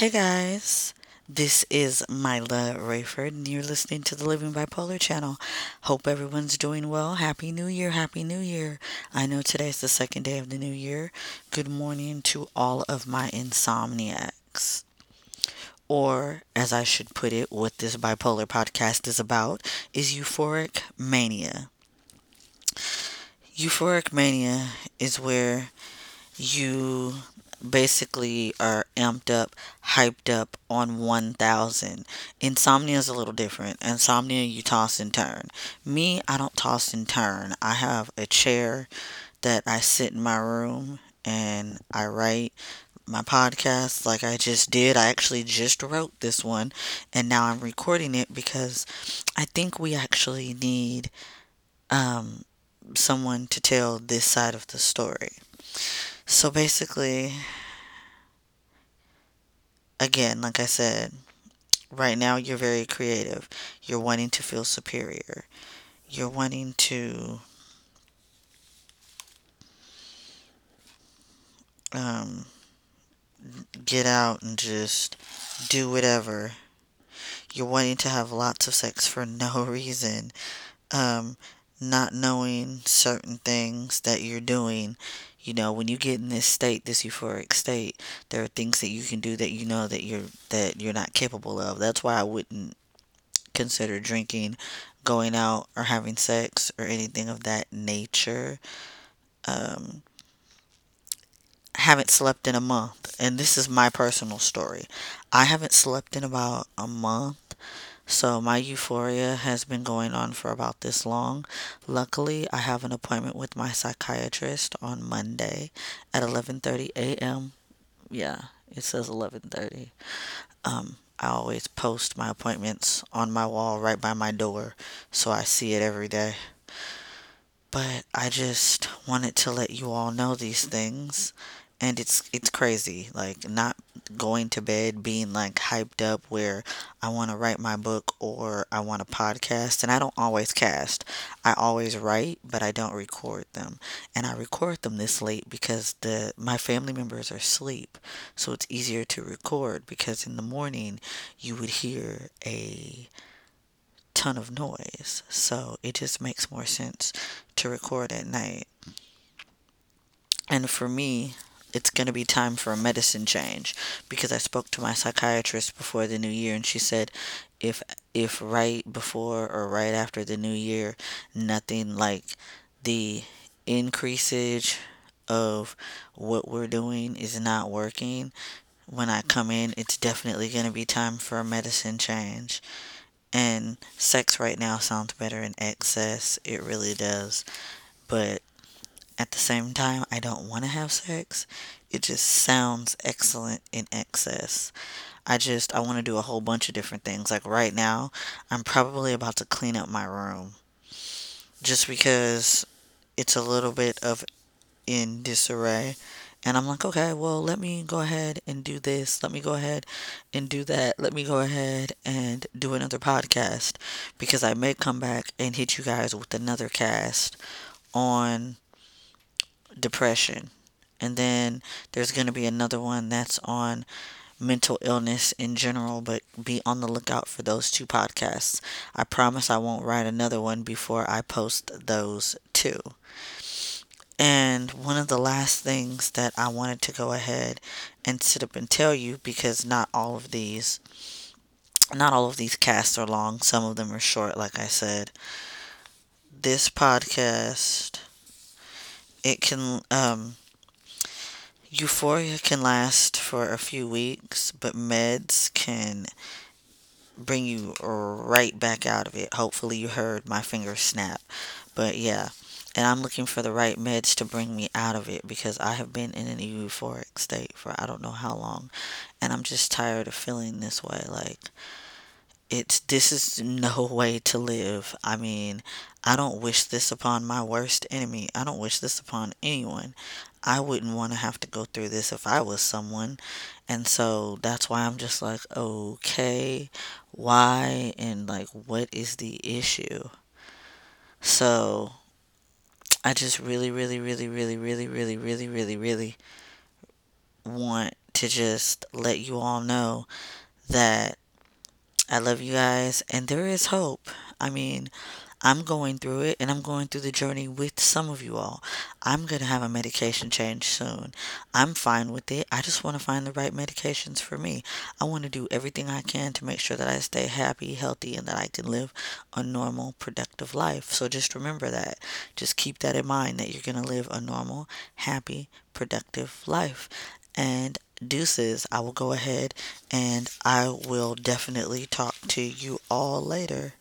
Hey guys, this is Mila Rayford, and you're listening to the Living Bipolar channel. Hope everyone's doing well. Happy New Year, Happy New Year. I know today's the second day of the new year. Good morning to all of my insomniacs. Or, as I should put it, what this bipolar podcast is about is euphoric mania. Euphoric mania is where you basically are amped up, hyped up on 1000. Insomnia is a little different. Insomnia, you toss and turn. Me, I don't toss and turn. I have a chair that I sit in my room and I write my podcast like I just did. I actually just wrote this one and now I'm recording it because I think we actually need um, someone to tell this side of the story. So basically, again, like I said, right now you're very creative. You're wanting to feel superior. You're wanting to um, get out and just do whatever. You're wanting to have lots of sex for no reason. Um, not knowing certain things that you're doing. You know, when you get in this state, this euphoric state, there are things that you can do that you know that you're that you're not capable of. That's why I wouldn't consider drinking, going out, or having sex or anything of that nature. Um, haven't slept in a month, and this is my personal story. I haven't slept in about a month. So my euphoria has been going on for about this long. Luckily, I have an appointment with my psychiatrist on Monday at 11:30 a.m. Yeah, it says 11:30. Um, I always post my appointments on my wall right by my door, so I see it every day. But I just wanted to let you all know these things and it's it's crazy like not going to bed being like hyped up where I want to write my book or I want a podcast and I don't always cast. I always write, but I don't record them. And I record them this late because the my family members are asleep. So it's easier to record because in the morning you would hear a ton of noise. So it just makes more sense to record at night. And for me, it's going to be time for a medicine change because I spoke to my psychiatrist before the new year and she said if if right before or right after the new year nothing like the increasage of what we're doing is not working when I come in it's definitely going to be time for a medicine change. And sex right now sounds better in excess it really does. But at the same time, I don't want to have sex. It just sounds excellent in excess. I just, I want to do a whole bunch of different things. Like right now, I'm probably about to clean up my room. Just because it's a little bit of in disarray. And I'm like, okay, well, let me go ahead and do this. Let me go ahead and do that. Let me go ahead and do another podcast because I may come back and hit you guys with another cast on depression. And then there's going to be another one that's on mental illness in general, but be on the lookout for those two podcasts. I promise I won't write another one before I post those two. And one of the last things that I wanted to go ahead and sit up and tell you because not all of these not all of these casts are long, some of them are short like I said. This podcast it can um, euphoria can last for a few weeks, but meds can bring you right back out of it. Hopefully, you heard my finger snap. But yeah, and I'm looking for the right meds to bring me out of it because I have been in an euphoric state for I don't know how long, and I'm just tired of feeling this way. Like, it's this is no way to live. I mean, I don't wish this upon my worst enemy. I don't wish this upon anyone. I wouldn't want to have to go through this if I was someone. And so that's why I'm just like, okay, why and like what is the issue? So I just really, really, really, really, really, really, really, really, really want to just let you all know that I love you guys and there is hope. I mean, I'm going through it and I'm going through the journey with some of you all. I'm going to have a medication change soon. I'm fine with it. I just want to find the right medications for me. I want to do everything I can to make sure that I stay happy, healthy, and that I can live a normal, productive life. So just remember that. Just keep that in mind that you're going to live a normal, happy, productive life. And deuces, I will go ahead and I will definitely talk to you all later.